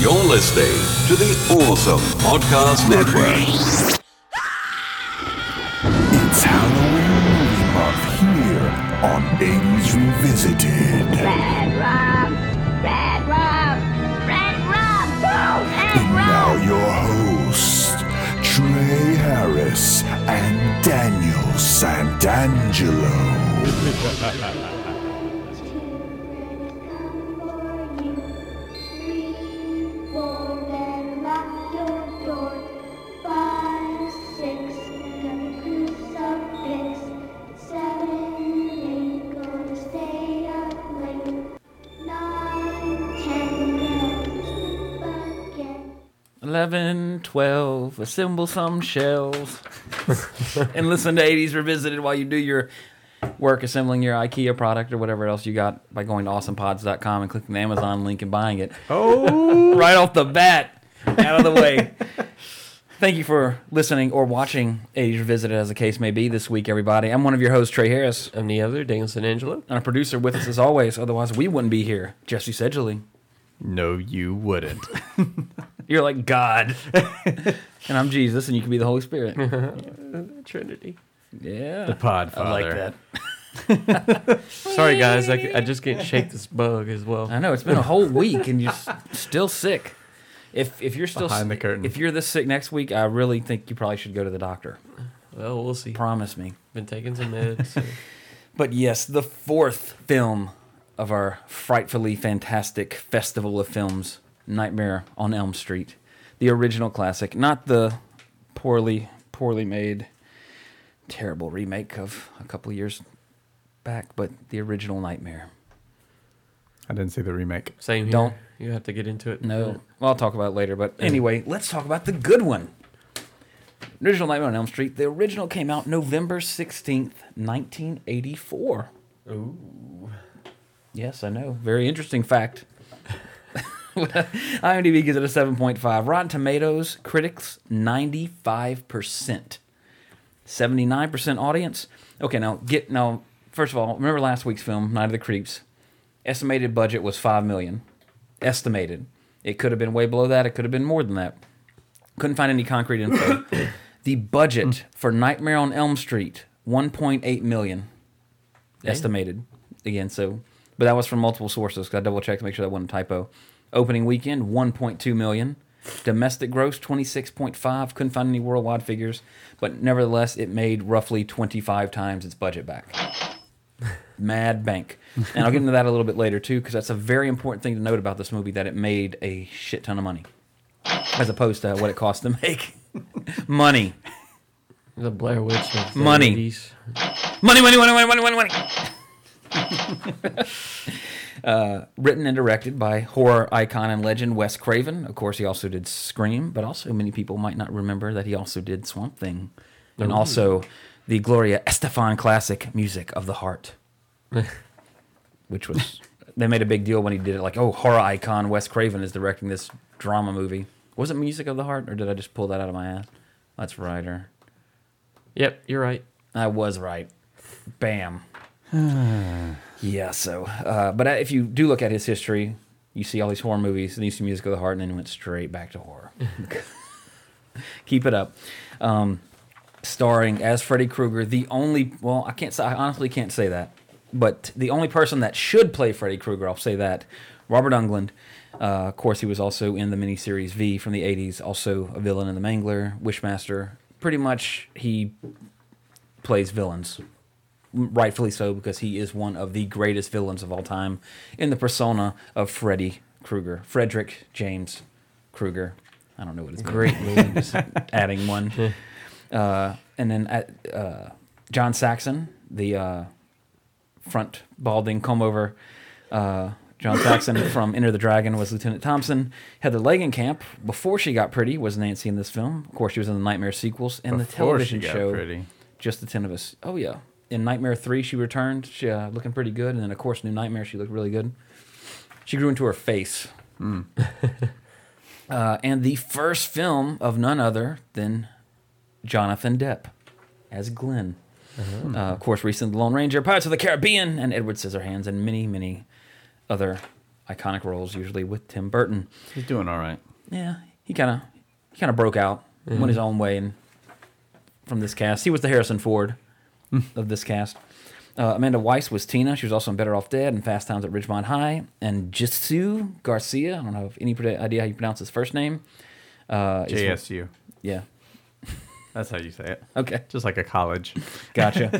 You're listening to the Awesome Podcast Network. It's Halloween movie month here on 80s Revisited. Red rum, red rum, red rum, woo, red And now your hosts, Trey Harris and Daniel Santangelo. assemble some shells. and listen to 80s Revisited while you do your work assembling your IKEA product or whatever else you got by going to awesomepods.com and clicking the Amazon link and buying it. Oh! right off the bat, out of the way. Thank you for listening or watching 80s Revisited, as the case may be, this week, everybody. I'm one of your hosts, Trey Harris, I'm the other, Daniel Santangelo. and a producer with us as always. Otherwise, we wouldn't be here. Jesse Sedgley. No, you wouldn't. You're like God. and I'm Jesus, and you can be the Holy Spirit. Trinity. Yeah. The Podfather. I like that. Sorry, guys. I just can't shake this bug as well. I know it's been a whole week and you're s- still sick. If if you're still Behind the curtain. if you're this sick next week, I really think you probably should go to the doctor. Well, we'll see. Promise me. Been taking some meds. so- But yes, the fourth film of our frightfully fantastic festival of films, Nightmare on Elm Street, the original classic, not the poorly poorly made, terrible remake of a couple years back, but the original Nightmare. I didn't see the remake. Same here. Don't- You have to get into it. No, well, I'll talk about it later. But anyway, let's talk about the good one. Original Nightmare on Elm Street. The original came out November sixteenth, nineteen eighty-four. Ooh. Yes, I know. Very interesting fact. IMDb gives it a seven point five. Rotten Tomatoes critics ninety-five percent, seventy-nine percent audience. Okay, now get now. First of all, remember last week's film, Night of the Creeps. Estimated budget was five million. Estimated. It could have been way below that. It could have been more than that. Couldn't find any concrete info. the budget for Nightmare on Elm Street, one point eight million estimated again. So, but that was from multiple sources. 'cause I double checked to make sure that wasn't a typo. Opening weekend, 1.2 million. Domestic gross, 26.5. Couldn't find any worldwide figures, but nevertheless, it made roughly 25 times its budget back. Mad bank, and I'll get into that a little bit later too, because that's a very important thing to note about this movie that it made a shit ton of money, as opposed to what it cost to make. money, The Blair Witch of the Money. 80s. money, money, money, money, money, money. uh, written and directed by horror icon and legend Wes Craven. Of course, he also did Scream, but also many people might not remember that he also did Swamp Thing, and also the Gloria Estefan classic "Music of the Heart," which was they made a big deal when he did it. Like, oh, horror icon Wes Craven is directing this drama movie. Was it "Music of the Heart" or did I just pull that out of my ass? That's writer. Yep, you're right. I was right. Bam. yeah. So, uh, but if you do look at his history, you see all these horror movies, and you see Music of the Heart, and then he went straight back to horror. Keep it up. Um, starring as Freddy Krueger, the only well, I can't say I honestly can't say that, but the only person that should play Freddy Krueger, I'll say that, Robert Englund. Uh, of course, he was also in the miniseries V from the '80s, also a villain in The Mangler, Wishmaster. Pretty much, he plays villains, rightfully so, because he is one of the greatest villains of all time in the persona of Freddy Krueger, Frederick James Krueger. I don't know what his Great name is. Adding one. Uh, and then at, uh, John Saxon, the uh, front balding comb over. Uh, John Saxon from Enter the Dragon was Lieutenant Thompson. Heather Langenkamp, before she got pretty, was Nancy in this film. Of course, she was in the Nightmare sequels and the Before she television got show. pretty. Just the ten of us. Oh yeah. In Nightmare three, she returned. She uh, looking pretty good, and then of course, New Nightmare, she looked really good. She grew into her face. uh, and the first film of none other than Jonathan Depp as Glenn. Uh, of course, recent Lone Ranger, Pirates of the Caribbean, and Edward Scissorhands, and many, many other iconic roles, usually with Tim Burton. He's doing all right. Yeah, he kind of he kind of broke out, went his own way, and from this cast, he was the Harrison Ford of this cast. Uh, Amanda Weiss was Tina. She was also in Better Off Dead and Fast Times at Ridgemont High. And Jsu Garcia. I don't have any idea how you pronounce his first name. Uh, JSU. Yeah. That's how you say it. Okay. Just like a college. Gotcha.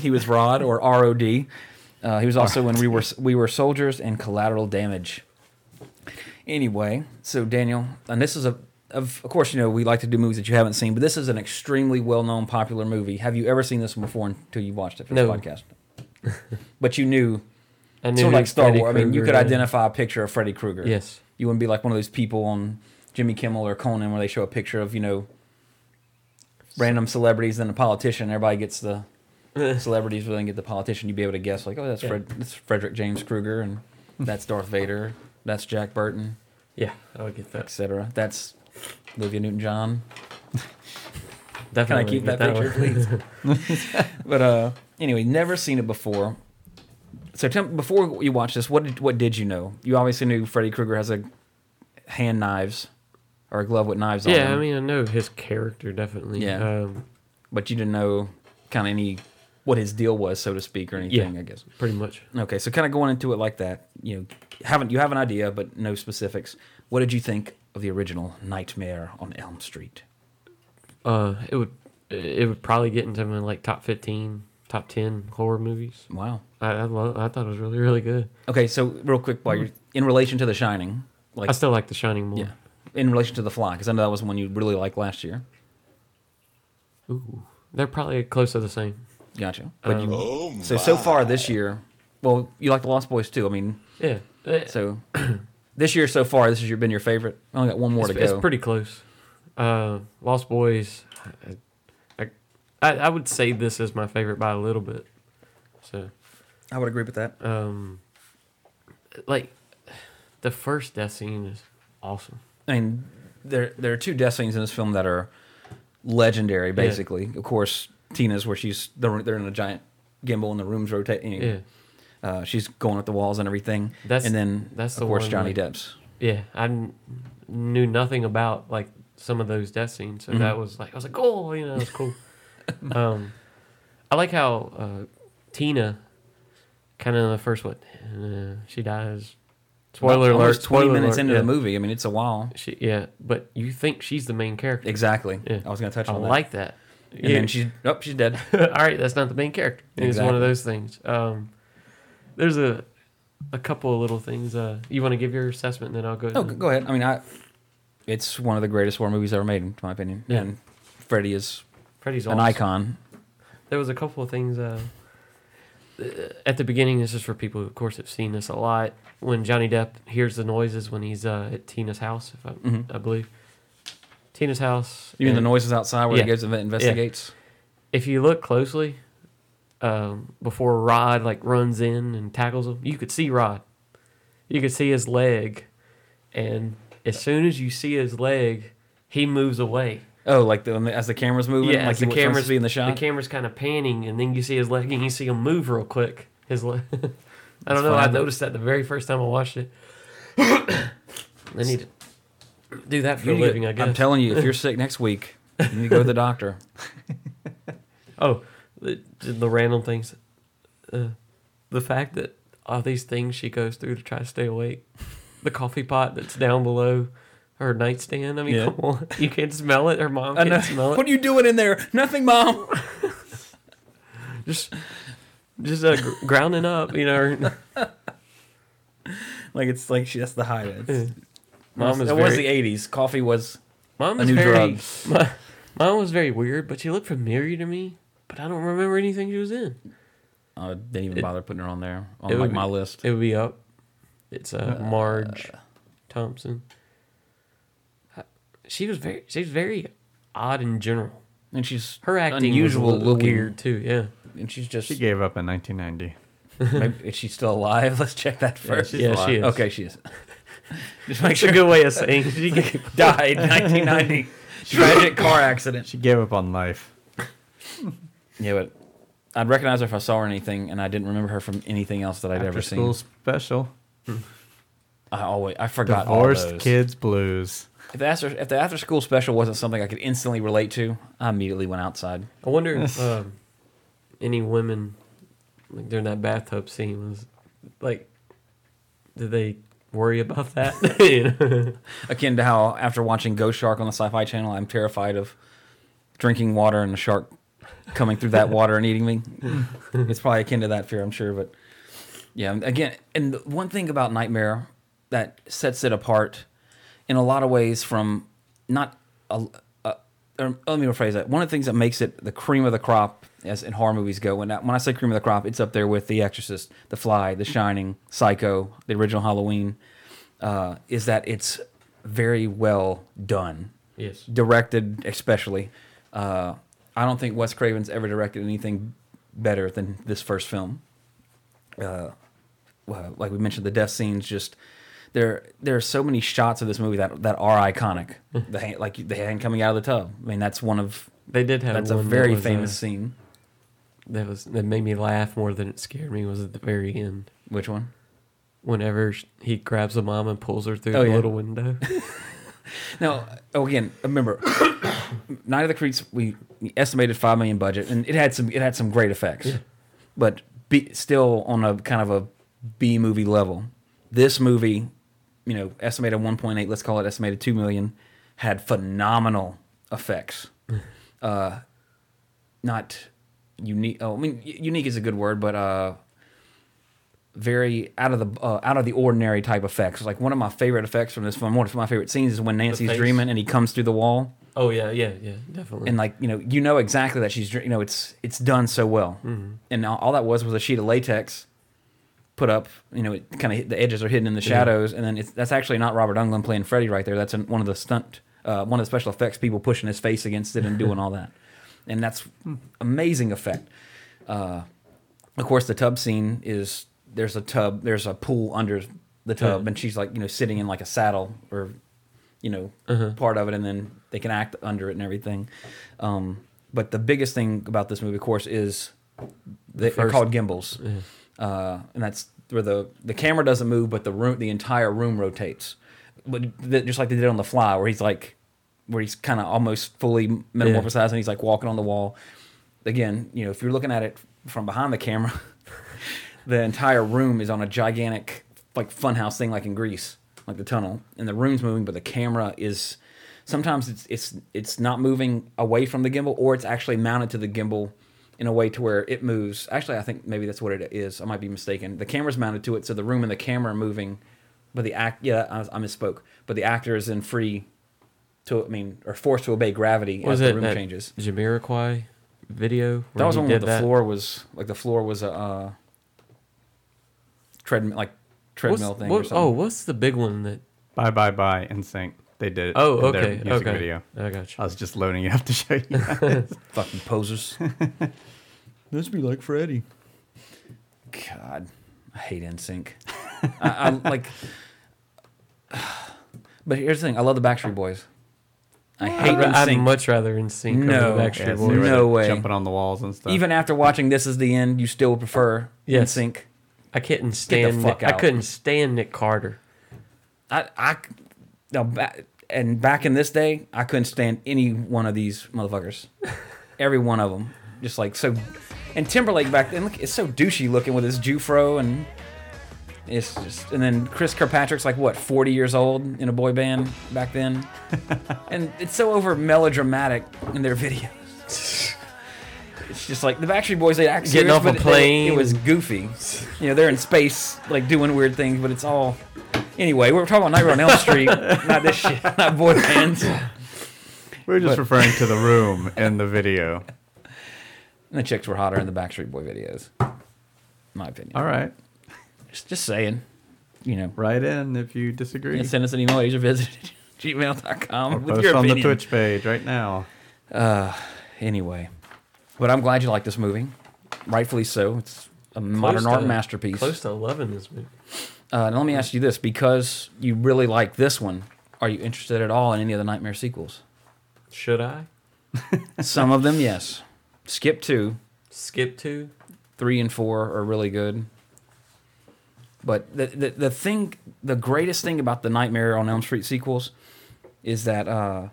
he was Rod or ROD. Uh, he was also when we were we were soldiers and collateral damage. Anyway, so Daniel, and this is a of, of course you know we like to do movies that you haven't seen, but this is an extremely well known popular movie. Have you ever seen this one before until you watched it for this No. podcast? but you knew, I knew sort of like Star Freddy Wars. I mean, you could identify a picture of Freddy Krueger. Yes. You wouldn't be like one of those people on Jimmy Kimmel or Conan where they show a picture of you know random celebrities and a politician. Everybody gets the celebrities, but then get the politician. You'd be able to guess like, oh, that's Yeah. Fred, that's Frederick James Krueger, and that's Darth Vader. That's Jack Burton, Yeah, I would get that. etc. That's Olivia Newton-John. Can I Definitely keep that one. picture, please? but uh, anyway, never seen it before. So tell, before you watch this, what did, what did you know? You obviously knew Freddy Krueger has a hand knives or a glove with knives on Yeah. I mean, I know his character definitely. Yeah. Um, but you didn't know kind of any what his deal was, so to speak, or anything. Yeah. I guess. pretty much. Okay, so kind of going into it like that, you know, haven't you have an idea, but no specifics. What did you think of the original Nightmare on Elm Street? Uh, it would it would probably get into my like top fifteen, top ten horror movies. Wow. I I, love, I thought it was really really good. Okay, so real quick, while you're in relation to The Shining, like I still like The Shining more. yeah, in relation to The Fly, because I know that was one you really liked last year. Ooh, they're probably close to the same. Gotcha. But Um, you, so so far this year, well, you like The Lost Boys too. I mean, Yeah. So this year so far, this has your, been your favorite. I only got one more it's, to go. it's pretty close. Uh, Lost Boys. I, I I would say this is my favorite by a little bit. So, I would agree with that. um, like the first death scene is awesome. I mean, there there are two death scenes in this film that are legendary. Basically, of course, Tina's where she's they're, they're in a giant gimbal and the room's rotating. Yeah. Uh, she's going up the walls and everything. That's- and then that's of the course one, Johnny like- Depp's. Yeah, I knew nothing about like some of those death scenes, so Mm-hmm. that was like I was like, oh, you know, it was cool. um, I like how uh, Tina, kind of in the first one, uh, she dies. Spoiler About alert! Twenty spoiler minutes alert, into yeah. the movie. I mean, it's a while. She, yeah, but you think she's the main character. Exactly. Yeah. I was going to touch I on that. I like that. And then she's oh, she's dead. all right, that's not the main character. It's one of those things. Um, there's a a couple of little things. Uh, you want to give your assessment, and then I'll go. Oh, ahead. go ahead. I mean, I. It's one of the greatest horror movies ever made, in my opinion. Yeah. And Freddy is Freddy's an awesome. icon. there was a couple of things uh, uh, at the beginning. This is for people who, of course, have seen this a lot. When Johnny Depp hears the noises when he's uh, at Tina's house, if I, Mhm. I believe Tina's house. You mean the noises outside where Yeah. he goes and investigates? If you look closely, um, before Rod like runs in and tackles him, you could see Rod. You could see his leg, and as soon as you see his leg, he moves away. Oh, like the as the camera's moving, Yeah, like the camera's be in the shot. The camera's kind of panning, and then you see his leg, and you see him move real quick. His leg. I don't know. I noticed that the very first time I watched it. I need to do that for You a living. I guess. I'm telling you, if you're sick next week, you need to go to the doctor. Oh, the, random things. Uh, the fact that all these things she goes through to try to stay awake. The coffee pot that's down below her nightstand. I mean, Yeah. come on. You can't smell it. Her mom I can't know. smell it. What are you doing in there? Nothing, mom. just just uh, grounding up, you know. like it's like she, that's the. It's, Yeah. Mom is it was the '80s. Coffee was. Mom A new very, drug. My, mom was very weird, but she looked familiar to me. But I don't remember anything she was in. I didn't even It- bother putting her on there on it like be- my list. It would be up. It's uh, Marge Thompson. Uh, She was very, she was very odd in general. and she's Her acting unusual was a looking. weird too. Yeah, and she's just. She gave up in 1990. maybe, is she still alive? Let's check that first. she's yeah, she is. Okay, she is. Just make It's a good way of saying she Died 1990. Tragic car accident. She gave up on life. Yeah, but I'd recognize her if I saw her in anything, and I didn't remember her from anything else that I'd After ever school seen. special. I always I forgot all Divorced those. Kids Blues. If the after if the after school special wasn't something I could instantly relate to, I immediately went outside. I wonder if um, any women like during that bathtub scene was like, did they worry about that? You know? Akin to how after watching Ghost Shark on the Sci-Fi Channel, I'm terrified of drinking water and the shark coming through that water and eating me. it's probably akin to that fear, I'm sure. But yeah, again, and one thing about Nightmare that sets it apart in a lot of ways from not a, a or let me rephrase that. One of the things that makes it the cream of the crop as in horror movies go, when I, when I say cream of the crop, it's up there with The Exorcist, The Fly, The Shining, Psycho, the original Halloween. Uh, is that it's very well done yes. directed especially. Uh, I don't think Wes Craven's ever directed anything better than this first film. Uh, well, like we mentioned, the death scenes just there. There are so many shots of this movie that that are iconic. the hand, like the hand coming out of the tub. I mean, that's one of They did have that's a one that very was, famous uh, scene. that was that made me laugh more than it scared me was at the very end. Which one? Whenever he grabs the mom and pulls her through Oh, the yeah. little window. Now, oh, again, remember, Night of the Creeps. We estimated five million budget, and it had some it had some great effects, but be, still on a kind of a B movie level. This movie, you know, estimated one point eight. Let's call it estimated two million. Had phenomenal effects. uh, not unique. Oh, I mean, unique is a good word, but uh, very out of the uh, out of the ordinary type effects. Like one of my favorite effects from this film, one of my favorite scenes is when Nancy's dreaming and he comes through the wall, oh yeah, yeah, yeah, definitely. and like you know, you know exactly that she's you know it's it's done so well, and all, all that was was a sheet of latex put up. You know, it kind of the edges are hidden in the shadows, and then it's that's actually not Robert Englund playing Freddy right there. That's an, one of the stunt, uh, one of the special effects people pushing his face against it and doing all that, and that's amazing effect. Uh, of course, the tub scene is there's a tub, there's a pool under the tub, Yeah. and she's like you know sitting in like a saddle or you know part of it, and then they can act under it and everything. Um, but the biggest thing about this movie, of course, is they, they're first- called gimbals, uh, and that's where the the camera doesn't move, but the room, the entire room rotates, but th- just like they did on The Fly, where he's like, where he's kind of almost fully metamorphosized, and he's like walking on the wall. Again, you know, if you're looking at it from behind the camera, the entire room is on a gigantic like funhouse thing like in Greece, like the tunnel, and the room's moving, but the camera is sometimes it's it's it's not moving away from the gimbal, or it's actually mounted to the gimbal in a way to where it moves. Actually, I think maybe that's what it is. I might be mistaken. The camera's mounted to it, so the room and the camera are moving, but the act yeah, I, I misspoke. But the actor is in free to I mean or forced to obey gravity as the room that changes. Jamiroquai video? That was one where the that? floor was like the floor was a uh, treadmill, like treadmill What's- thing. what- or oh, something. oh, what's the big one that? Bye bye bye NSYNC. They did it. Oh, in their okay, music okay. video. I got you. I was just loading it up to show you. fucking posers. Let's be like Freddy. God, I hate NSYNC. I, I like, but here's the thing: I love the Backstreet Boys. I hate I'd, I'd much rather NSYNC No. over the Backstreet Yeah, Boys. No way. Jumping on the walls and stuff. Even after watching "This Is the End," you still prefer Yes. NSYNC. I couldn't stand. Nick, I couldn't stand Nick Carter. I, I, now back and back in this day, I couldn't stand any one of these motherfuckers. Every one of them, just like so. And Timberlake back then, look, it's so douchey looking with his Jufro and it's just. And then Chris Kirkpatrick's like what, forty years old in a boy band back then, and it's so over melodramatic in their videos. It's just like the Backstreet Boys. They act Getting serious, off a but they- plane. it was goofy. You know, they're in space, like doing weird things, but it's all. Anyway, we're talking about Nightmare on Elm Street, not this shit, not boy bands. We were just but- referring to the room in the video. the chicks were hotter in the Backstreet Boy videos. My opinion. All right. Just, just saying. You know, Write in if you disagree. and send us an email at gmail.com Or with post your on opinion. the Twitch page right now. Uh, anyway, but I'm glad you like this movie. Rightfully so. It's a modern Close art masterpiece. Close to eleven this week. Uh, and let me ask you this: because you really like this one, are you interested at all in any of the Nightmare sequels? Should I Some of them, yes. Skip two, skip two. three, and four are really good. But the, the the thing, the greatest thing about the Nightmare on Elm Street sequels is that uh,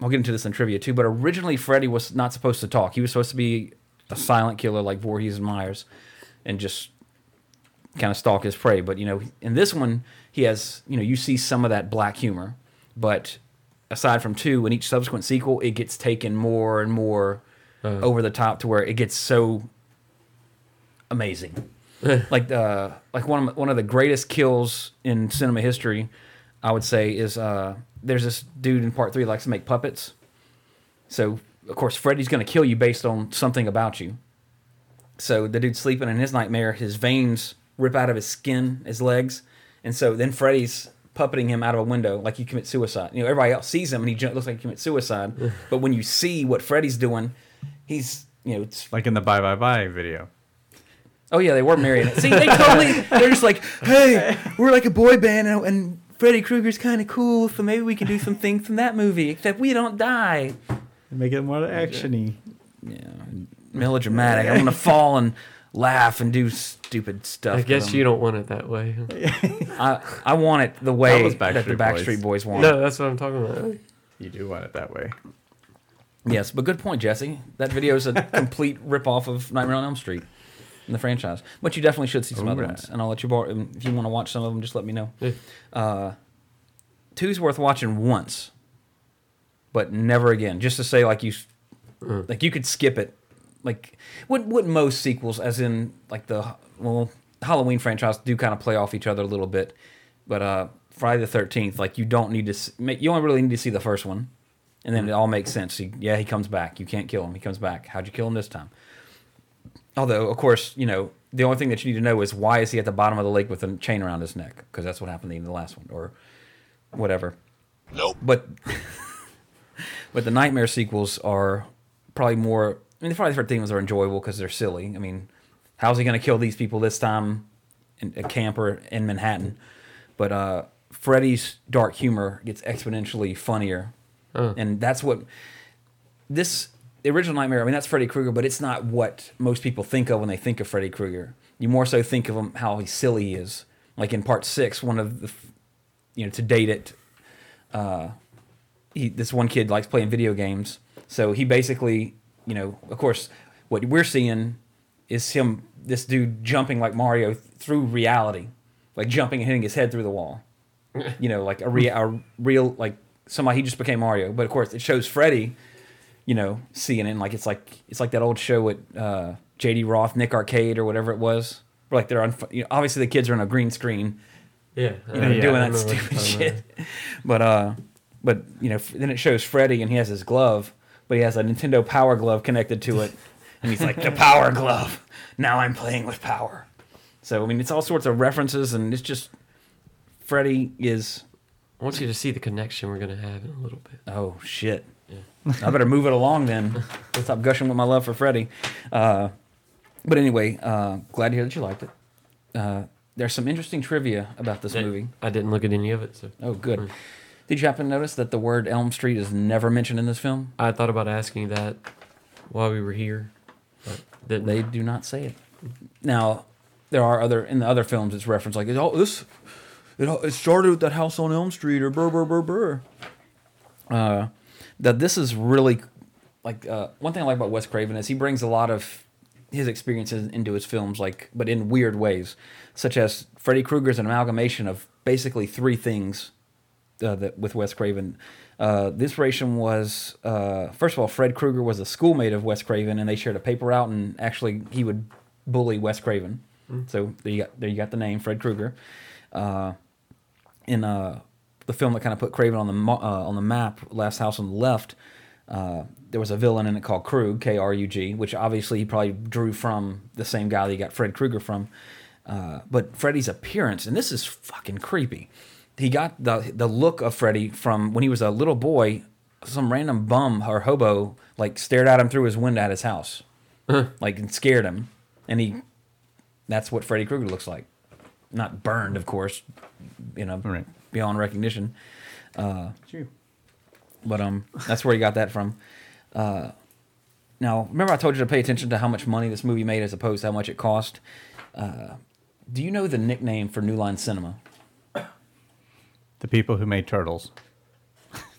I'll get into this in trivia too. But originally, Freddy was not supposed to talk. He was supposed to be a silent killer like Voorhees and Myers, and just kind of stalk his prey. But you know, in this one, he has you know you see some of that black humor, but aside from two, in each subsequent sequel, it gets taken more and more over the top to where it gets so amazing. like uh, like one of one of the greatest kills in cinema history, I would say is uh, there's this dude in part three likes to make puppets. So of course Freddy's going to kill you based on something about you. So the dude's sleeping in his nightmare, his veins rip out of his skin, his legs, and so then Freddy's puppeting him out of a window like he commits suicide. You know, everybody else sees him and he looks like he commits suicide, but when you see what Freddy's doing, he's you know it's Like in the Bye Bye Bye video. Oh yeah, they were married. See, they totally they're just like, hey, we're like a boy band, and, and Freddy Krueger's kind of cool, so maybe we can do some things from that movie, except we don't die. Make it more actiony. Yeah, melodramatic. I'm gonna fall and laugh and do stupid stuff. I guess you don't want it that way. I I want it the way was that, the Backstreet Backstreet Boys. Boys want. No, that's what I'm talking about. You do want it that way. Yes, but good point, Jesse. That video is a complete ripoff of Nightmare on Elm Street in the franchise. But you definitely should see some other Alright. ones, and I'll let you borrow. If you want to watch some of them, just let me know. Yeah. Uh, two's worth watching once, but never again. Just to say, like you, like you could skip it. Like what what most sequels, as in like the well Halloween franchise, do kind of play off each other a little bit, but uh, Friday the Thirteenth, like you don't need to. s- make- You only really need to see the first one, and then it all makes sense. You, yeah, he comes back. You can't kill him. He comes back. How'd you kill him this time? Although, of course, you know the only thing that you need to know is why is he at the bottom of the lake with a chain around his neck? Because that's what happened in the last one, or whatever. Nope. But but the nightmare sequels are probably more. I mean, the Friday the Thirteenth are enjoyable because they're silly. I mean, how's he going to kill these people this time? In a camper in Manhattan, but uh, Freddy's dark humor gets exponentially funnier, and that's what this the original Nightmare. I mean, that's Freddy Krueger, but it's not what most people think of when they think of Freddy Krueger. You more so think of him how silly he is. Like in Part Six, one of the, you know to date it uh, he, this one kid likes playing video games. So he basically, you know, of course, what we're seeing is him, this dude jumping like Mario through reality, like jumping and hitting his head through the wall. You know, like a, a real, like somebody, he just became Mario. But of course, it shows Freddy, you know. And like, it's like, it's like that old show with uh, JD Roth, Nick Arcade, or whatever it was. Where like they're on, you know, obviously the kids are on a green screen Yeah, you know, Yeah, doing that know what you're stupid shit. But uh, but you know, f- then it shows Freddy and he has his glove, but he has a Nintendo Power Glove connected to it, and he's like the Power Glove. Now I'm playing with power. So I mean, it's all sorts of references, and it's just Freddy is. I want you to see the connection we're gonna have in a little bit. Oh shit! I better move it along then. Stop gushing with my love for Freddy. Uh, but anyway, uh, glad to hear that you liked it. Uh, there's some interesting trivia about this movie. I didn't look at any of it, so Oh, good. Did you happen to notice that the word Elm Street is never mentioned in this film? I thought about asking that while we were here, but didn't. They do not say it. Now, there are other in the other films. It's referenced like, "Oh, this it, it started with that house on Elm Street," or "Burr, burr, burr, burr." Uh, that this is really like uh, one thing I like about Wes Craven is he brings a lot of his experiences into his films, like but in weird ways, such as Freddy Krueger's an amalgamation of basically three things uh, that with Wes Craven. Uh, the inspiration was uh, first of all, Fred Krueger was a schoolmate of Wes Craven, and they shared a paper out, and actually he would bully Wes Craven. So there you got there you got the name Fred Krueger. Uh, in uh, the film that kind of put Craven on the uh, on the map, Last House on the Left, uh, there was a villain in it called Krug, K R U G, which obviously he probably drew from the same guy that he got Fred Krueger from. Uh, but Freddy's appearance, and this is fucking creepy. He got the the look of Freddy from when he was a little boy. Some random bum or hobo like stared at him through his window at his house, like and scared him, and he. That's what Freddy Krueger looks like. Not burned, of course, you know, Right. Beyond recognition. Uh, but um, that's where he got that from. Uh, now, remember I told you to pay attention to how much money this movie made as opposed to how much it cost. Uh, Do you know the nickname for New Line Cinema? The people who made turtles.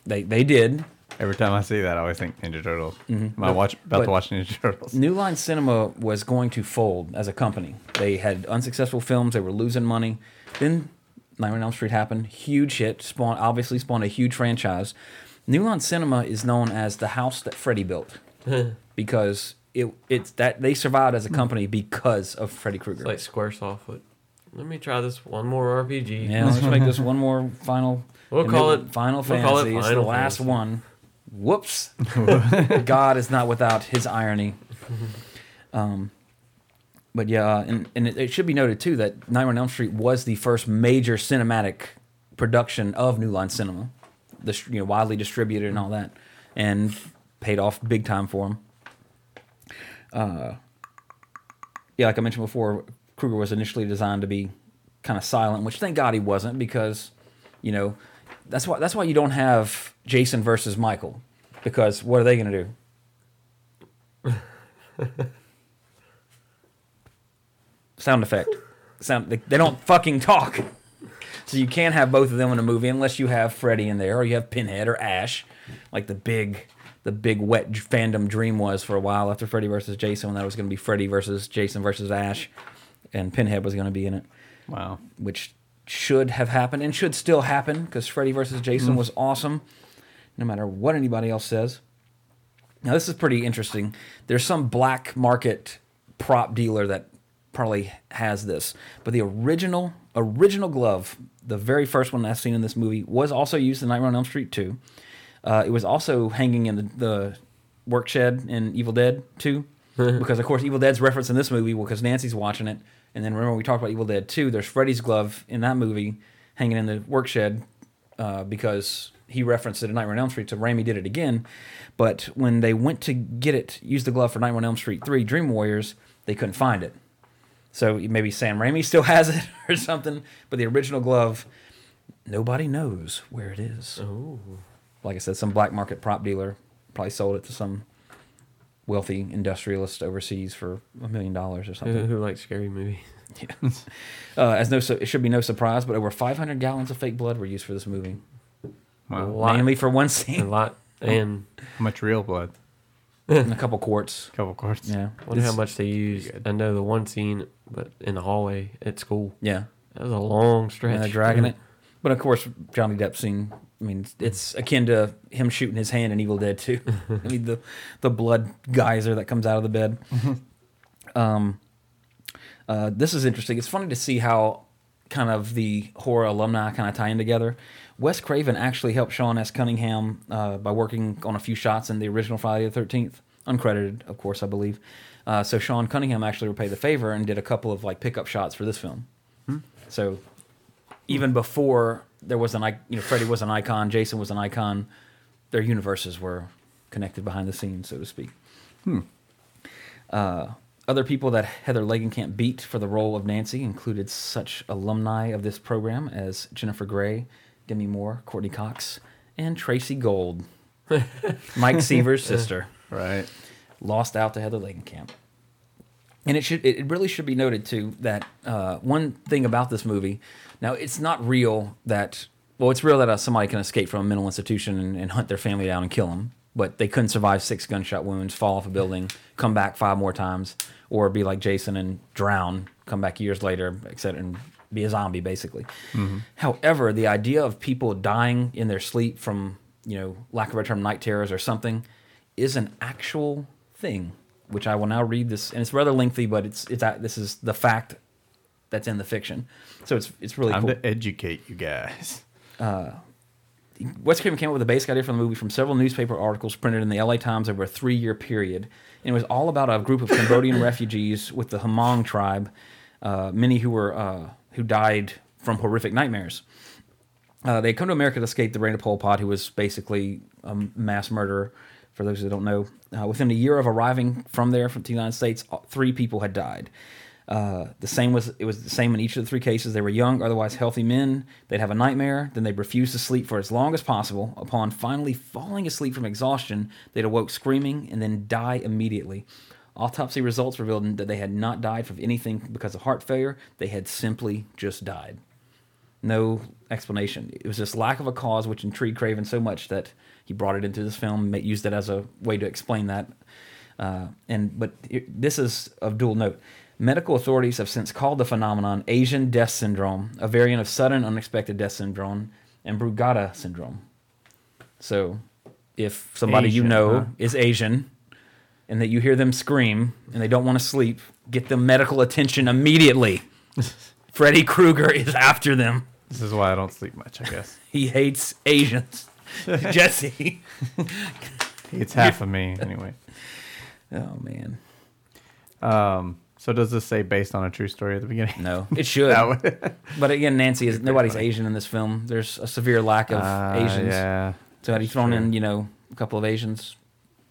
They they did. Every time I see that, I always think Ninja Turtles. Am I watch about but- to watch Ninja Turtles? New Line Cinema was going to fold as a company. They had unsuccessful films. They were losing money. Then Nightmare on Elm Street happened. Huge hit. Spawned obviously spawned a huge franchise. New Line Cinema is known as the house that Freddy built because it it's that they survived as a company because of Freddy Krueger. It's like Squaresoft. But let me try this one more RPG. Yeah, let's make this one more final. We'll call it- Final we'll call it Fantasy. it's Final the last Fantasy. one. Whoops. God is not without his irony. Um, but yeah, and, and it, it should be noted too that Nightmare on Elm Street was the first major cinematic production of New Line Cinema, the you know widely distributed and all that, and paid off big time for him. Uh, yeah, like I mentioned before, Krueger was initially designed to be kind of silent, which thank God he wasn't because, you know, that's why that's why you don't have Jason versus Michael because what are they going to do? Sound effect. Sound they, they don't fucking talk. So you can't have both of them in a movie unless you have Freddy in there or you have Pinhead or Ash, like the big the big wet fandom dream was for a while after Freddy versus Jason when that was going to be Freddy versus Jason versus Ash, and Pinhead was going to be in it Wow. which should have happened and should still happen because Freddy versus Jason mm. was awesome, no matter what anybody else says. Now this is pretty interesting. There's some black market prop dealer that probably has this, but the original original glove, the very first one I've seen in this movie, was also used in Nightmare on Elm Street 2. Uh, it was also hanging in the, the work shed in Evil Dead 2, because of course Evil Dead's referenced in this movie because Nancy's watching it. And then remember we talked about Evil Dead 2. There's Freddy's glove in that movie hanging in the work shed uh, because he referenced it in Nightmare on Elm Street. So Raimi did it again. But when they went to get it, use the glove for Nightmare on Elm Street 3 Dream Warriors, they couldn't find it. So maybe Sam Raimi still has it or something. But the original glove, nobody knows where it is. Oh. Like I said, some black market prop dealer probably sold it to some wealthy industrialist overseas for a million dollars or something. who likes scary movies? Uh, as no, it should be no surprise, but over 500 gallons of fake blood were used for this movie, Wow. Lot. mainly for one scene. A lot. And How much real blood? And a couple quarts. couple quarts. Yeah, wonder how much they used. I know the one scene, but in the hallway at school. Yeah, That was a long stretch. and they're dragging it. But of course, Johnny Depp scene. I mean, it's akin to him shooting his hand in Evil Dead too. I mean, the the blood geyser that comes out of the bed. um, uh, this is interesting. It's funny to see how kind of the horror alumni kind of tie in together. Wes Craven actually helped Sean S. Cunningham uh, by working on a few shots in the original Friday the Thirteenth, uncredited, of course, I believe. Uh, so Sean Cunningham actually repaid the favor and did a couple of like pickup shots for this film. So even before there was an you know Freddy was an icon, Jason was an icon, their universes were connected behind the scenes, so to speak. Uh, other people that Heather Langenkamp beat for the role of Nancy included such alumni of this program as Jennifer Grey, Demi Moore, Courteney Cox, and Tracey Gold, Mike Seaver's sister Right. lost out to Heather Langenkamp. And it should it really should be noted too that uh, one thing about this movie, now it's not real that well it's real that uh, somebody can escape from a mental institution and, and hunt their family down and kill them, but they couldn't survive six gunshot wounds, fall off a building, come back five more times, or be like Jason and drown, come back years later, etc., and be a zombie basically. However, the idea of people dying in their sleep from you know lack of a better term night terrors or something is an actual thing, which I will now read this, and it's rather lengthy, but it's it's this is the fact that's in the fiction, so it's it's really Time cool. to educate you guys. Wes Craven came up with a basic idea for the movie from several newspaper articles printed in the LA Times over a three year period. And it was all about a group of Cambodian refugees with the Hmong tribe, uh, many who were uh, who died from horrific nightmares. Uh, they come to America to escape the reign of Pol Pot, who was basically a mass murderer. For those that don't know, uh, within a year of arriving from there from the United States, uh, three people had died. Uh, the same was it was the same in each of the three cases. They were young, otherwise healthy men. They'd have a nightmare, then they'd refuse to sleep for as long as possible. Upon finally falling asleep from exhaustion, they'd awoke screaming and then die immediately. Autopsy results revealed that they had not died from anything because of heart failure. They had simply just died. No explanation. It was this lack of a cause which intrigued Craven so much that he brought it into this film, used it as a way to explain that. Uh, and but it- this is of dual note. Medical authorities have since called the phenomenon Asian death syndrome, a variant of sudden unexpected death syndrome, and Brugada syndrome. So, if somebody you know huh? is Asian, and that you hear them scream and they don't want to sleep, get them medical attention immediately. Freddy Krueger is after them. This is why I don't sleep much, I guess. He hates Asians. Jesse. It's half of me, anyway. Oh man. Um, so does this say based on a true story at the beginning? No, it should. But again, Nancy is nobody's Asian in this film. There's a severe lack of Ah, Asians. Yeah. So had he thrown Sure. in, you know, a couple of Asians,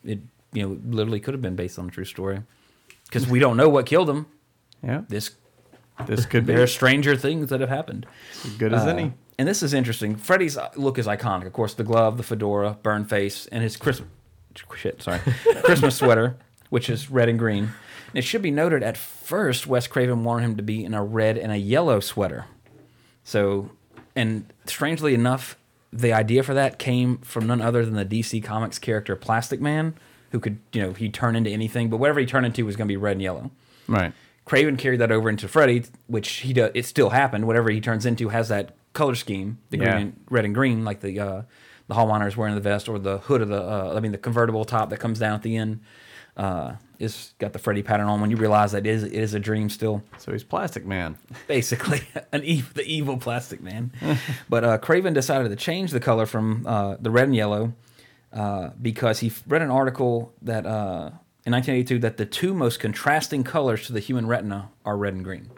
it you know literally could have been based on a true story. Because we don't know what killed him. Yeah. This This could be there are stranger things that have happened. good as Uh, any. And this is interesting. Freddy's look is iconic. Of course, the glove, the fedora, burn face, and his Christmas shit, sorry, Christmas sweater, which is red and green. And it should be noted at first, Wes Craven wanted him to be in a red and a yellow sweater. So, and strangely enough, the idea for that came from none other than the DC Comics character Plastic Man, who could, you know, he'd turn into anything, but whatever he turned into was going to be red and yellow. Right. Craven carried that over into Freddy, which he does. It still happened. Whatever he turns into has that color scheme, the green, Yeah. and, red and green, like the uh, the hall monitor is wearing the vest, or the hood of the. Uh, I mean, the convertible top that comes down at the end uh, is got the Freddy pattern on. When you realize that it is it is a dream still, So he's Plastic Man. basically an ev- the evil plastic man. but uh, Craven decided to change the color from uh, the red and yellow uh, because he read an article that uh, in 1982 that the two most contrasting colors to the human retina are red and green.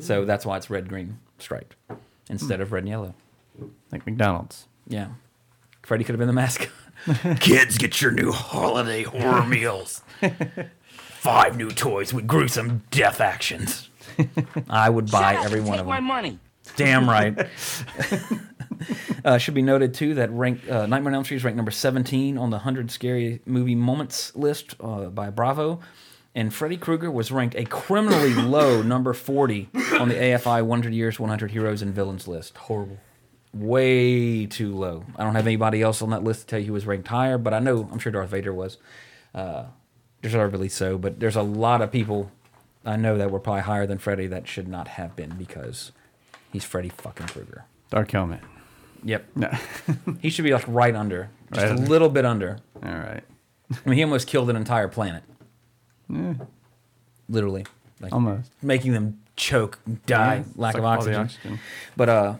So that's why it's red green striped instead of red and yellow. Like McDonald's. Yeah. Freddy could have been the mascot. Kids, get your new holiday horror meals. Five new toys with gruesome death actions. I would buy every one of them. my money. Damn right. uh, should be noted too that rank uh, Nightmare on Elm Street is ranked number 17 on the 100 scary movie moments list uh, by Bravo, and Freddy Krueger was ranked a criminally low number 40 on the AFI 100 Years 100 Heroes and Villains list. Horrible. Way too low. I don't have anybody else on that list to tell you who was ranked higher, but I know I'm sure Darth Vader was. Uh, deservedly so, but there's a lot of people I know that were probably higher than Freddy that should not have been because he's Freddy fucking Krueger. Dark Helmet. Yep. No. He should be like right under, just Right a under. little bit under. All right. I mean, he almost killed an entire planet. Yeah. Literally, like Almost. making them choke, die, Yeah, lack suck of all oxygen. oxygen. But uh,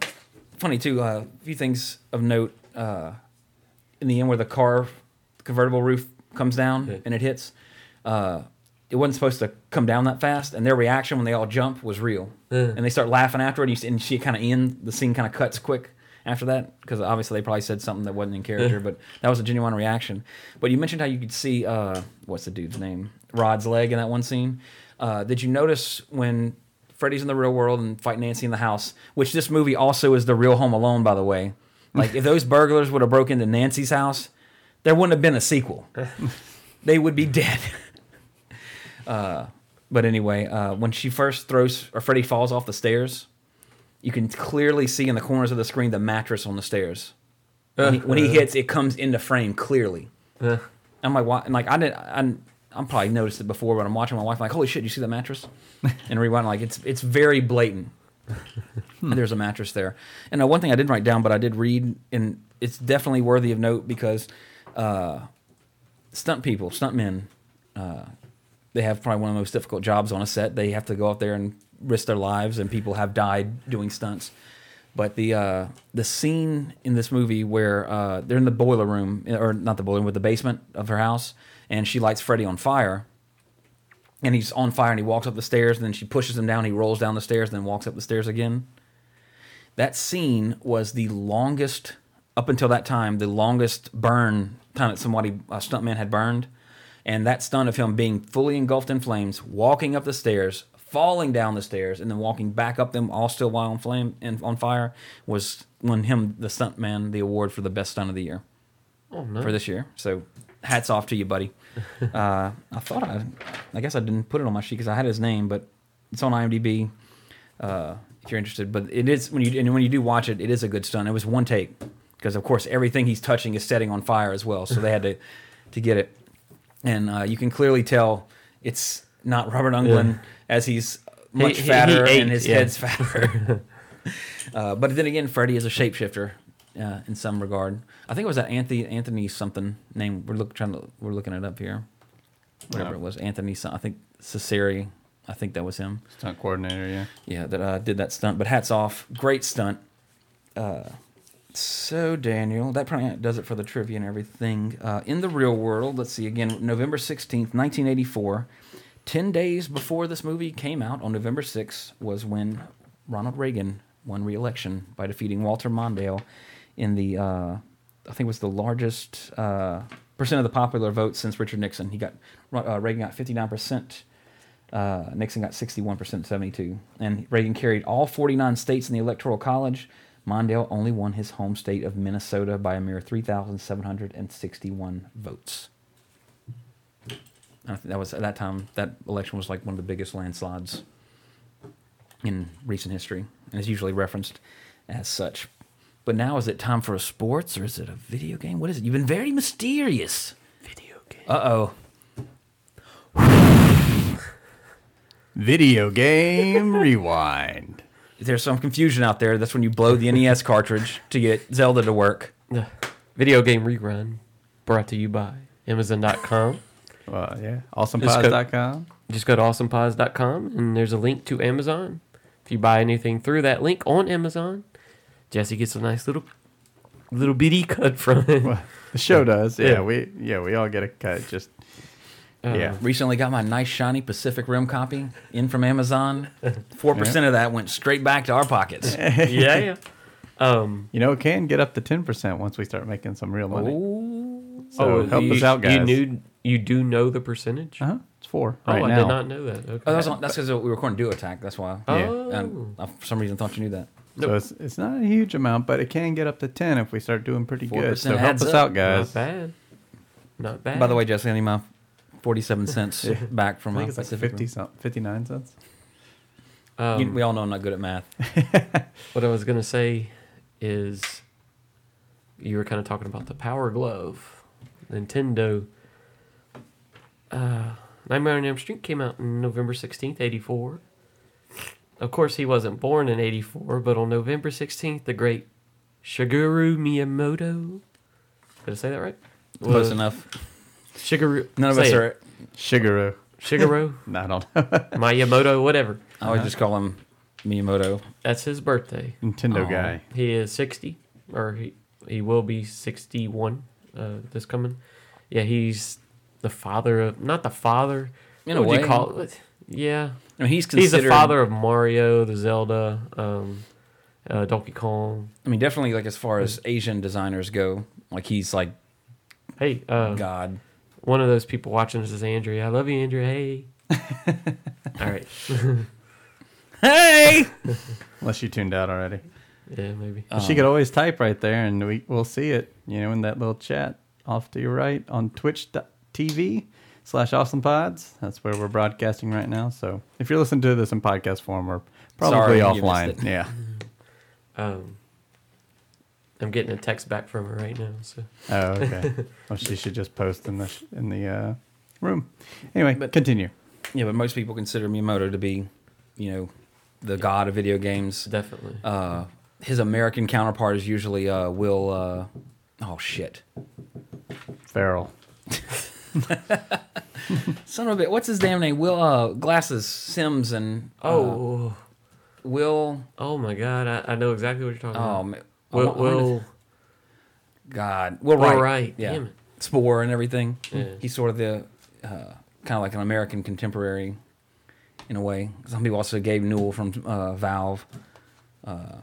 funny too. uh, A few things of note. Uh, in the end, where the car convertible roof comes down Yeah. and it hits, uh, it wasn't supposed to come down that fast, and their reaction when they all jump was real, Yeah. and they start laughing after it. And you and it kind of end. The scene kind of cuts quick after that because obviously they probably said something that wasn't in character, but that was a genuine reaction. But you mentioned how you could see uh, what's the dude's name, Rod's leg in that one scene. Uh, did you notice when Freddy's in the real world and fight Nancy in the house, which this movie also is the real Home Alone, by the way. Like if those burglars would have broke into Nancy's house, there wouldn't have been a sequel. they would be dead. Uh, but anyway, uh, when she first throws or Freddy falls off the stairs, you can clearly see in the corners of the screen the mattress on the stairs. When he, when he hits, it comes into frame clearly. Uh, I'm like, why? Like I didn't. I'm, I'm probably noticed it before, but I'm watching my wife. I'm like, holy shit! You see that mattress? And rewind. Like it's it's very blatant. There's a mattress there. And uh, one thing I didn't write down, but I did read, and it's definitely worthy of note because uh, stunt people, stunt men, uh, they have probably one of the most difficult jobs on a set. They have to go out there and risk their lives, and people have died doing stunts. But the uh, the scene in this movie where uh, they're in the boiler room, or not the boiler room, but the basement of her house, and she lights Freddy on fire, and he's on fire, and he walks up the stairs, and then she pushes him down. He rolls down the stairs, and then walks up the stairs again. That scene was the longest up until that time, the longest burn time that somebody a stuntman had burned, and that stunt of him being fully engulfed in flames, walking up the stairs, falling down the stairs, and then walking back up them, all still while on flame and on fire, was when him the stuntman the award for the best stunt of the year oh no. for this year. So hats off to you, buddy. Uh, I thought I, I guess I didn't put it on my sheet because I had his name, but it's on IMDb. Uh, if you're interested, but it is when you and when you do watch it, it is a good stunt. It was one take because of course everything he's touching is setting on fire as well, so they had to to get it, and uh, you can clearly tell it's not Robert Englund as he's much he- he fatter ate, and his yeah. head's fatter. uh, but then again, Freddy is a shapeshifter uh, in some regard. I think it was that Anthony Anthony something name. We're look, trying to we're looking it up here. Whatever Yeah. it was, Anthony. I think Cecere. I think that was him. Stunt coordinator, yeah. Yeah, that uh, did that stunt. But hats off, great stunt. Uh, so Daniel, that probably does it for the trivia and everything. Uh, in the real world, let's see again, November sixteenth, nineteen eighty-four. Ten days before this movie came out, on November sixth, was when Ronald Reagan won re-election by defeating Walter Mondale in the, uh, I think it was the largest uh, percent of the popular vote since Richard Nixon. He got uh, Reagan got fifty-nine percent. Uh, Nixon got 61%, 72. And Reagan carried all 49 states in the Electoral College. Mondale only won his home state of Minnesota by a mere 3,761 votes. I think that was at that time. That election was like one of the biggest landslides in recent history, and is usually referenced as such. But now, is it time for a sports or is it a video game? What is it? You've been very mysterious. Video game. Uh oh. Video game rewind. There's some confusion out there. That's when you blow the NES cartridge to get Zelda to work. Uh, Video game rerun brought to you by Amazon.com. Well, yeah. Just Awesomepods.com. Just go to awesomepods.com and there's a link to Amazon. If you buy anything through that link on Amazon, Jesse gets a nice little little bitty cut from it. Well, the show does. Yeah, Yeah. we yeah we all get a cut. Just Uh, yeah. Recently got my nice shiny Pacific Rim copy in from Amazon. Four percent of that went straight back to our pockets. yeah, yeah. Um, You know, it can get up to ten percent once we start making some real money. Ooh. So help you, us out, guys. You knew you do know the percentage? Uh-huh. It's four Oh, right I now. did not know that. Okay. Oh, that's that's because we were recording Duo Attack. That's why. Yeah. Oh. I, for some reason, thought you knew that. So it's it's not a huge amount, but it can get up to ten if we start doing pretty good. 4% So help us up. out, guys. Not bad. Not bad. By the way, Jesse, I need my forty-seven cents back from I my think it's like 50 Rim. some, 59 cents. um, You- we all know I'm not good at math. what I was gonna say is, you were kind of talking about the Power Glove, Nintendo. Uh, Nightmare on Elm Street came out in November sixteenth, eighty four. Of course, he wasn't born in eighty four, but on November sixteenth, the great Shigeru Miyamoto. Did I say that right? Close Was- enough. Shigeru. None of say us it. are. Shigeru. Shigeru No, I don't know. Miyamoto, whatever. I always just call him Miyamoto. That's his birthday. Nintendo Aw. guy. He is 60, or he, he will be 61 uh, this coming. Yeah, he's the father of, not the father. In what a would way. you call it? Yeah. I mean, he's He's the father of Mario, the Zelda, um, uh, Donkey Kong. I mean, definitely like as far as Asian designers go, like he's like Hey, uh, God. One of those people watching this is Andrea. I love you, Andrea. Hey. All right. Hey. Unless you tuned out already. Yeah, maybe. Um, she could always type right there and we, we'll see it, you know, in that little chat off to your right on twitch.tv slash awesomepods. That's where we're broadcasting right now. So if you're listening to this in podcast form, we're probably Sorry, offline. Yeah. Um, I'm getting a text back from her right now. So Oh, okay. well, she should just post in the sh- in the uh, room. Anyway, But- continue. Yeah, but most people consider Miyamoto to be, you know, the god of video games. definitely. Uh, his American counterpart is usually uh, Will. Uh, oh shit, Farrell. son of a bit. What's his damn name? Will uh, Glasses Sims and uh, oh, Will. oh my God! I, I know exactly what you're talking Oh, about. man. Will, I wanna- Will God, Will Will Wright. Wright, Yeah, damn it. Spore and everything. Yeah. He's sort of the uh, kind of like an American contemporary, in a way. Some people also Gabe Newell from uh, Valve. Uh,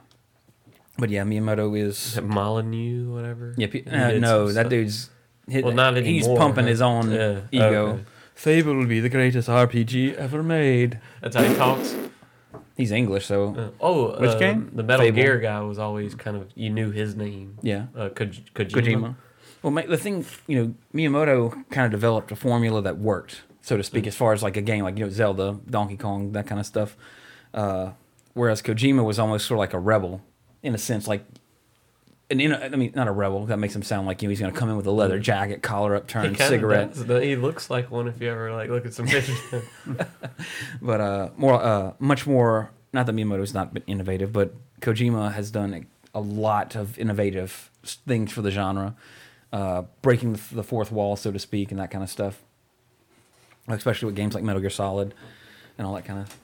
but yeah, Miyamoto Is is. it Molyneux, whatever? Yeah, pe- uh, no, that stuff. dude's. His, Well, not He's pumping huh? his own Yeah, ego. okay. Fable will be the greatest RPG ever made. That's how he talks. He's English, so Uh, oh, Which uh, game? The Metal Fable. Gear guy was always kind of you knew his name. yeah. Uh, Koj- Kojima. Kojima. Well, the thing, you know, Miyamoto kind of developed a formula that worked, so to speak, as far as like a game like you know Zelda, Donkey Kong, that kind of stuff. Uh, whereas Kojima was almost sort of like a rebel in a sense, like. And in a, I mean, not a rebel. That makes him sound like you know he's going to come in with a leather jacket, collar upturned, kinda cigarette. does. He looks like one if you ever like look at some pictures. but uh, more, uh, much more. Not that Miyamoto's not been innovative, but Kojima has done a, a lot of innovative things for the genre, uh, breaking the, the fourth wall, so to speak, and that kind of stuff. Especially with games like Metal Gear Solid and all that kind of,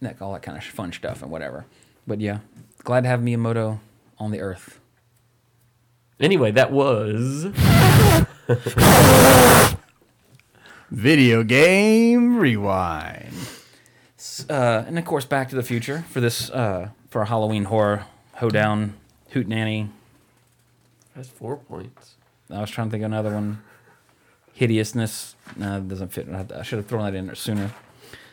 that all that kind of fun stuff and whatever. But yeah, glad to have Miyamoto on the earth. Anyway, that was Video game rewind. Uh, and of course, Back to the Future for this uh, for our Halloween horror hoedown hoot nanny that's four points. I was trying to think of another one. Hideousness. No, it doesn't fit. I I should have thrown that in there sooner.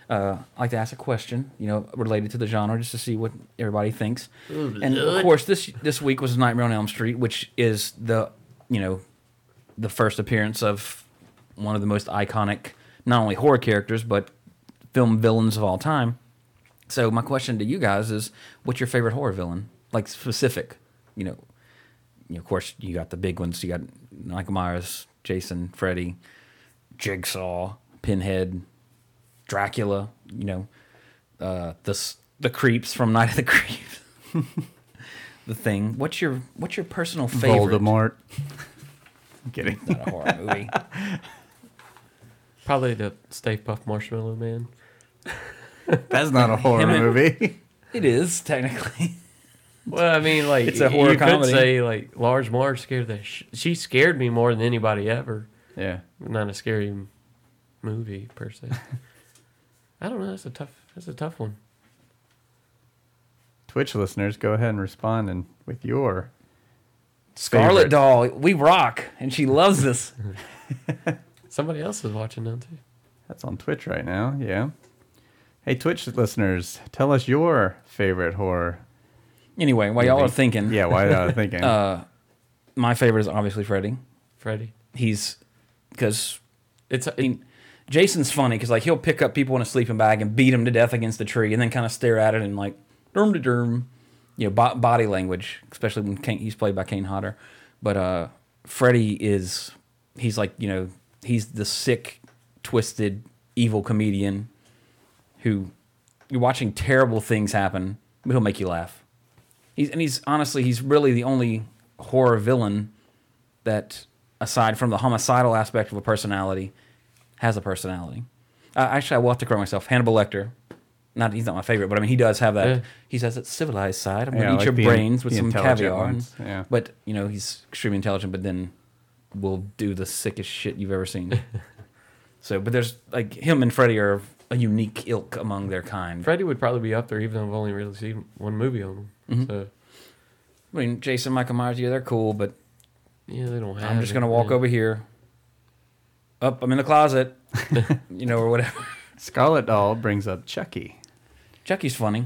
Uh, I like to ask a question, you know, related to the genre, just to see what everybody thinks. and of course, this this week was Nightmare on Elm Street, which is the, you know, the first appearance of one of the most iconic, not only horror characters but film villains of all time. So my question to you guys is, what's your favorite horror villain? Like specific, you know, you know, of course, you got the big ones. You got Michael Myers, Jason, Freddy, Jigsaw, Pinhead, Dracula. You know, uh, the the creeps from Night of the Creeps. the thing. What's your what's your personal favorite? Voldemort. I'm kidding. Not a horror movie. Probably the Stay Puft Marshmallow Man. That's not a horror Him and- movie. it is technically. Well, I mean, like It's a horror you comedy. could say like Large Marge scared the sh- she scared me more than anybody ever. yeah. Not a scary movie per se. I don't know. That's a tough. That's a tough one. Twitch listeners, go ahead and respond and with your Scarlet favorite. Doll, we rock, and she loves this. Somebody else is watching now too. That's on Twitch right now. Yeah. Hey, Twitch listeners, tell us your favorite horror. Anyway, while y'all are thinking, Yeah, why are you thinking? uh, my favorite is obviously Freddy. Freddy. He's because It's I mean, Jason's funny because like he'll pick up people in a sleeping bag and beat them to death against the tree, and then kind of stare at it and like derm to derm, you know, bo- body language, especially when Kane, he's played by Kane Hodder. But uh, Freddy is he's like you know he's the sick, twisted, evil comedian who you're watching terrible things happen, but he'll make you laugh. He's and he's honestly he's really the only horror villain that aside from the homicidal aspect of a personality has a personality. Uh, actually, I will have to correct myself. Hannibal Lecter, not he's not my favorite, but I mean he does have that. Yeah. He has that civilized side. I'm gonna eat like your the brains with some caviar. and- yeah. But you know he's extremely intelligent, but then will do the sickest shit you've ever seen. so, but there's like him and Freddy are a unique ilk among their kind. Freddy would probably be up there, even though I've only really seen one movie on him. Mm-hmm. So I mean, Jason, Michael Myers, yeah, they're cool, but yeah, they don't have. I'm just gonna walk yeah. over here. Up, I'm in the closet, you know, or whatever. Scarlet Doll brings up Chucky. Chucky's funny.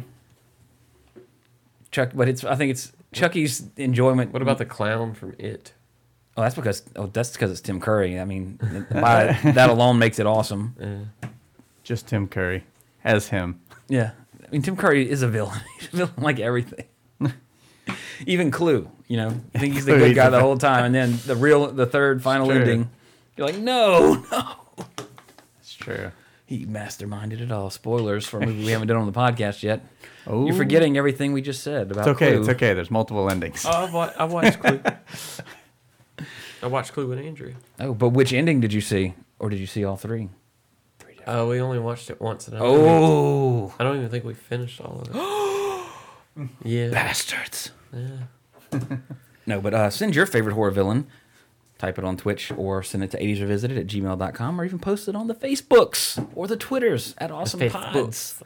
Chuck, but it's I think it's Chucky's enjoyment. What about the clown from It? Oh, that's because oh, that's because it's Tim Curry. I mean, by, that alone makes it awesome. Uh, Just Tim Curry as him. Yeah, I mean, Tim Curry is a villain. He's a villain like everything. Even Clue, you know, I think he's the good guy the the whole time, and then the real, the third final true. ending, you're like, no, no. It's true. He masterminded it all. Spoilers for a movie we haven't done on the podcast yet. Oh, You're forgetting everything we just said about It's okay. Clue. It's okay. There's multiple endings. oh, I've wa- I watched Clue. I watched Clue with Andrew. Oh, but which ending did you see, or did you see all three? Uh, we only watched it once, and I don't, even, Oh, I don't even think we finished all of it. yeah, bastards! yeah. No, but uh, send your favorite horror villain. Type it on Twitch or send it to 80s Revisited at gmail.com or even post it on the Facebooks or the Twitters at Awesome Facebooks. Pods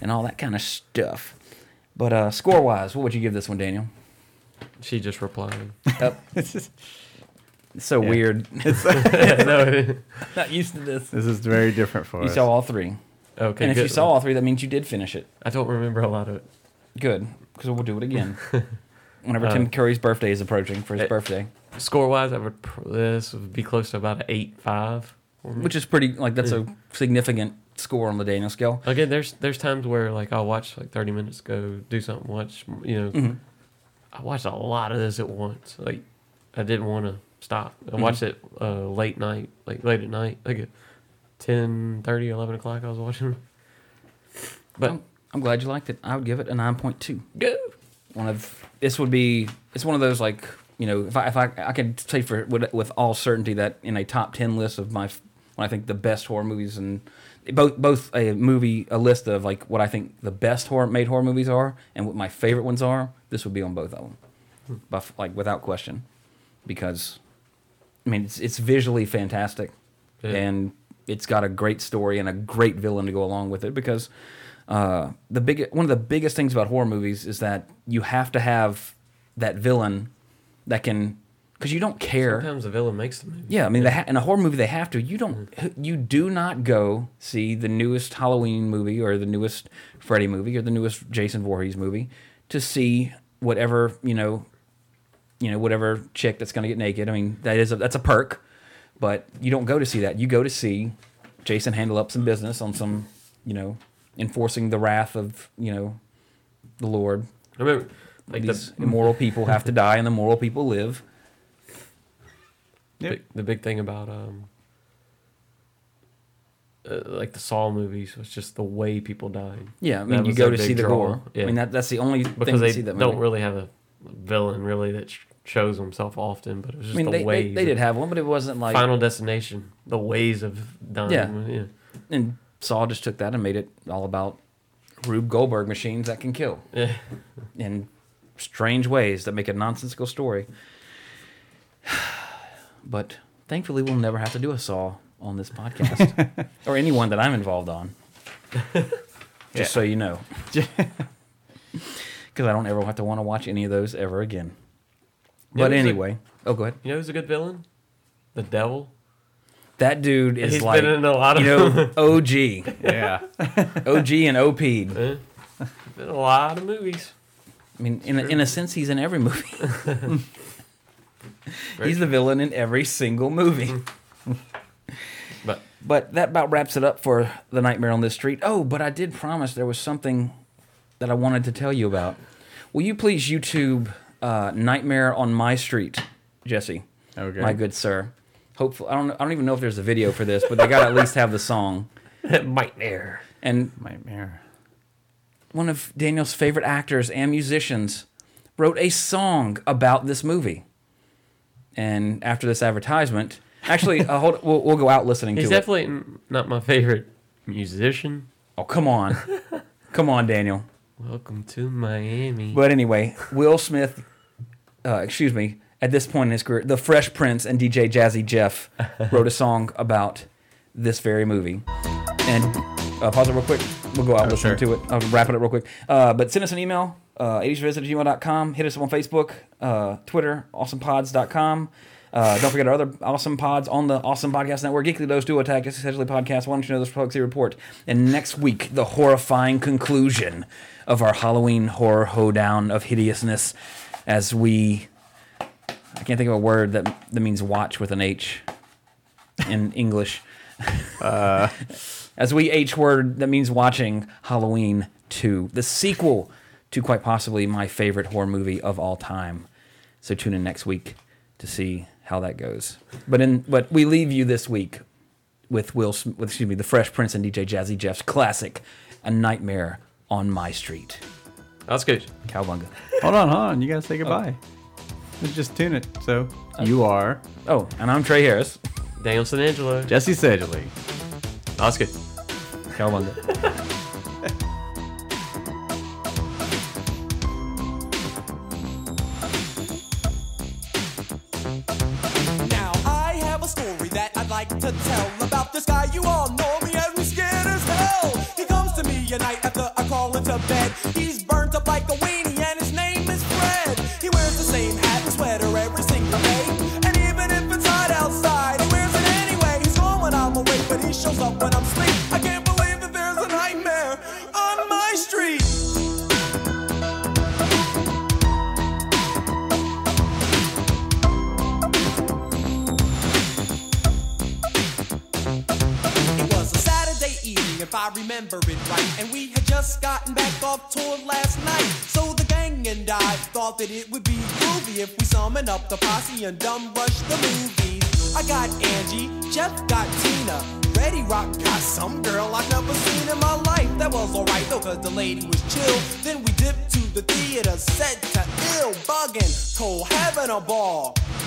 and all that kind of stuff. But uh, score wise, what would you give this one, Daniel? She just replied. It's just- It's so Yeah. weird. no, Not used to this. this is very different for You us. You saw all three. okay. and if you saw all three, that means you did finish it. I don't remember a lot of it. Good, because we'll do it again. Whenever Uh, Tim Curry's birthday is approaching for his eh, birthday. Score wise, I would pr- this would be close to about an eight five. which is pretty like that's a significant score on the Daniel scale. Again, there's there's times where like I'll watch like thirty minutes, go do something, watch you know. Mm-hmm. I watched a lot of this at once. Like I didn't want to stop. Mm-hmm. I watched it uh, late night, like late at night, like at 10, 30, 11 o'clock. I was watching. But I'm, I'm glad you liked it. I would give it a nine point two. go. One of this would be it's one of those like you know if I if I I can say for with, with all certainty that in a top ten list of my when I think the best horror movies and both both a movie a list of like what I think the best horror made horror movies are and what my favorite ones are. This would be on both of them, but like without question, because I mean it's it's visually fantastic, Yeah. and it's got a great story and a great villain to go along with it because uh, the big one of the biggest things about horror movies is that you have to have that villain that can because you don't care. Sometimes the villain makes the movie. Yeah, I mean, they ha- in a horror movie they have to. You don't. You do not go see the newest Halloween movie or the newest Freddy movie or the newest Jason Voorhees movie to see whatever you know, you know, whatever chick that's going to get naked. I mean, that is a, that's a perk, but you don't go to see that. You go to see Jason handle up some business on some, you know, enforcing the wrath of you know, the Lord. I remember like These the, immoral people have to die, and the moral people live. Yep. big, the big thing about um uh, like the Saw movies was just the way people died. Yeah, I That mean, you go to see the draw. gore. Yeah. I mean, that that's the only thing because to they see that don't movie. really have a villain really that sh- shows himself often, but it was I just mean, the they, they, ways. they did have one, but it wasn't like. Final Destination, the ways of dying. Yeah. yeah. And Saw just took that and made it all about Rube Goldberg machines that can kill Yeah. in strange ways that make a nonsensical story. But thankfully, we'll never have to do a Saw on this podcast or anyone that I'm involved on. Just Yeah. so you know. Because I don't ever have to want to watch any of those ever again. Yeah, But there's a- anyway, oh, go ahead. You know who's a good villain? The devil. That dude is He's like, been in a lot of you know, OG, Yeah. OG and OP. Been a lot of movies. I mean, in a, in a sense, he's in every movie. he's the villain in every single movie. But But that about wraps it up for the Nightmare on this street. Oh, but I did promise there was something that I wanted to tell you about. Will you please YouTube uh, Nightmare on My Street, Jesse? Okay. My good sir. Hopefully, I don't. I don't even know if there's a video for this, but they got to at least have the song. Nightmare. And Nightmare. One of Daniel's favorite actors and musicians wrote a song about this movie. And after this advertisement, actually, uh, hold, we'll, we'll go out listening He's to it. He's definitely not my favorite musician. Oh, come on, come on, Daniel. Welcome to Miami. But anyway, Will Smith, uh, excuse me, at this point in his career, the Fresh Prince and DJ Jazzy Jeff wrote a song about this very movie. And uh, pause it real quick. We'll go out and listen to it. I'll wrap it up real quick. Uh, but send us an email, uh, 80svisit gmail.com. Hit us up on Facebook, uh, Twitter, awesomepods.com. Uh, don't forget our other awesome pods on the Awesome Podcast Network. Geekly Dose, Duo Attack, Essentially Podcast, Why Don't You Know This Galaxy Report. And next week, the horrifying conclusion of our Halloween horror hoedown of hideousness as we. I can't think of a word that, that means watch with an H in English. as we H word that means watching Halloween 2, the sequel to quite possibly my favorite horror movie of all time. So tune in next week to see how that goes. But in but we leave you this week with Will with excuse me, the Fresh Prince and DJ Jazzy Jeff's classic A Nightmare on My Street. That's good. Cowbunga. Hold on, hold on. You gotta say oh. goodbye. Just tune it. So uh, you are Oh, and I'm Trey Harris. Daniel Santangelo. Jesse Sedgley. That's good. Cowbunga. Now I have a story that I'd like to tell about this guy. You all know me as me scared as hell. He comes to me at night after I crawl into bed. He's burnt up like a weenie remember it right. And we had just gotten back off tour last night. So the gang and I thought that it would be groovy if we summon up the posse and dumb rush the movies. I got Angie, Jeff got Tina. Ready Rock got some girl I've never seen in my life. That was alright though, cause the lady was chill. Then we dipped to the theater, set to ill, bugging, told having a ball.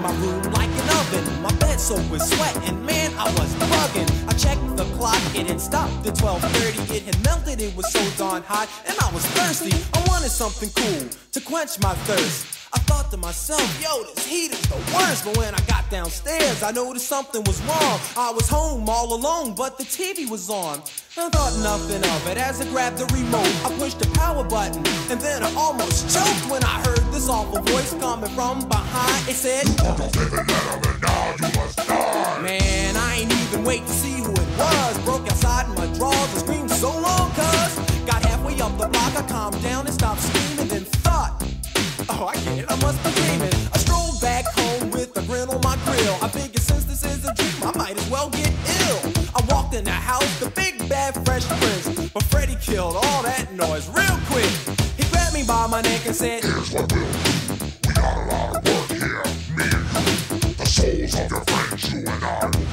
My room like an oven. My bed soaked with sweat, and man, I was bugging. I checked the clock, it had stopped at 12:30. It had melted, it was so darn hot, and I was thirsty. I wanted something cool to quench my thirst. I thought to myself, yo, this heat is the worst. But when I got downstairs, I noticed something was wrong. I was home all alone, but the TV was on. I thought nothing of it as I grabbed the remote. I pushed the power button, and then I almost choked when I heard this awful voice coming from behind. It said, Man, I ain't even wait to see who it was. Broke outside in my drawers and screamed so long, cuz. Got halfway up the block, I calmed down and stopped screaming, then Oh, I get it, I must be dreaming. I stroll back home with a grin on my grill. I figured since this is a dream, I might as well get ill. I walked in the house, the big bad fresh prince. But Freddy killed all that noise real quick. He grabbed me by my neck and said, Here's what. We got a lot of work here. Me and you. The souls of your friends, you and I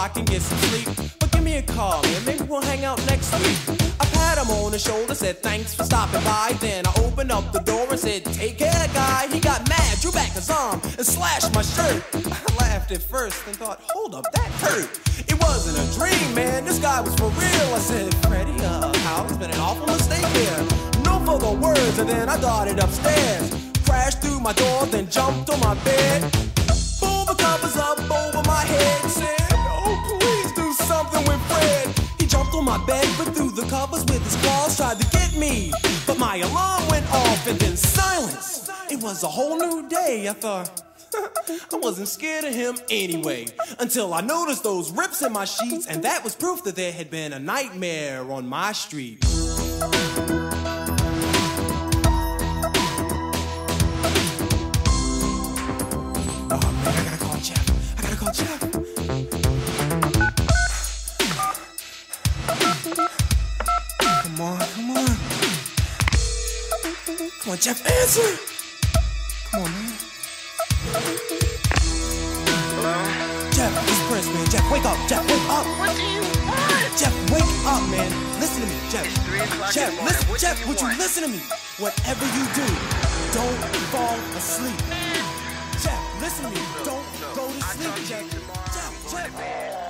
I can get some sleep. But give me a call, and maybe we'll hang out next week. I pat him on the shoulder, said thanks for stopping by. Then I opened up the door and said, take care, guy. He got mad, drew back his arm, and slashed my shirt. I laughed at first and thought, hold up, that hurt. It wasn't a dream, man, this guy was for real. I said, Freddy, uh, Hal, it's been an awful mistake here. No further words, and then I darted upstairs. Crashed through my door, then jumped on my bed. Pulled the covers up over my head said, something with Fred. He jumped on my bed, but through the covers with his claws, tried to get me. But my alarm went off and then silence. It was a whole new day. I thought, I wasn't scared of him anyway. Until I noticed those rips in my sheets, and that was proof that there had been a nightmare on my street. Jeff, answer. Come on, man. Jeff, it's Prince, man. Jeff, wake up. Jeff, wake up. What do you want? Jeff, wake up, man. Listen to me, Jeff. three o'clock Jeff, in the morning. listen, What do Jeff, you would you listen to me? Whatever you do, don't fall asleep. Jeff, listen to me. Don't go to sleep, talk Jeff. tomorrow Jeff, Jeff.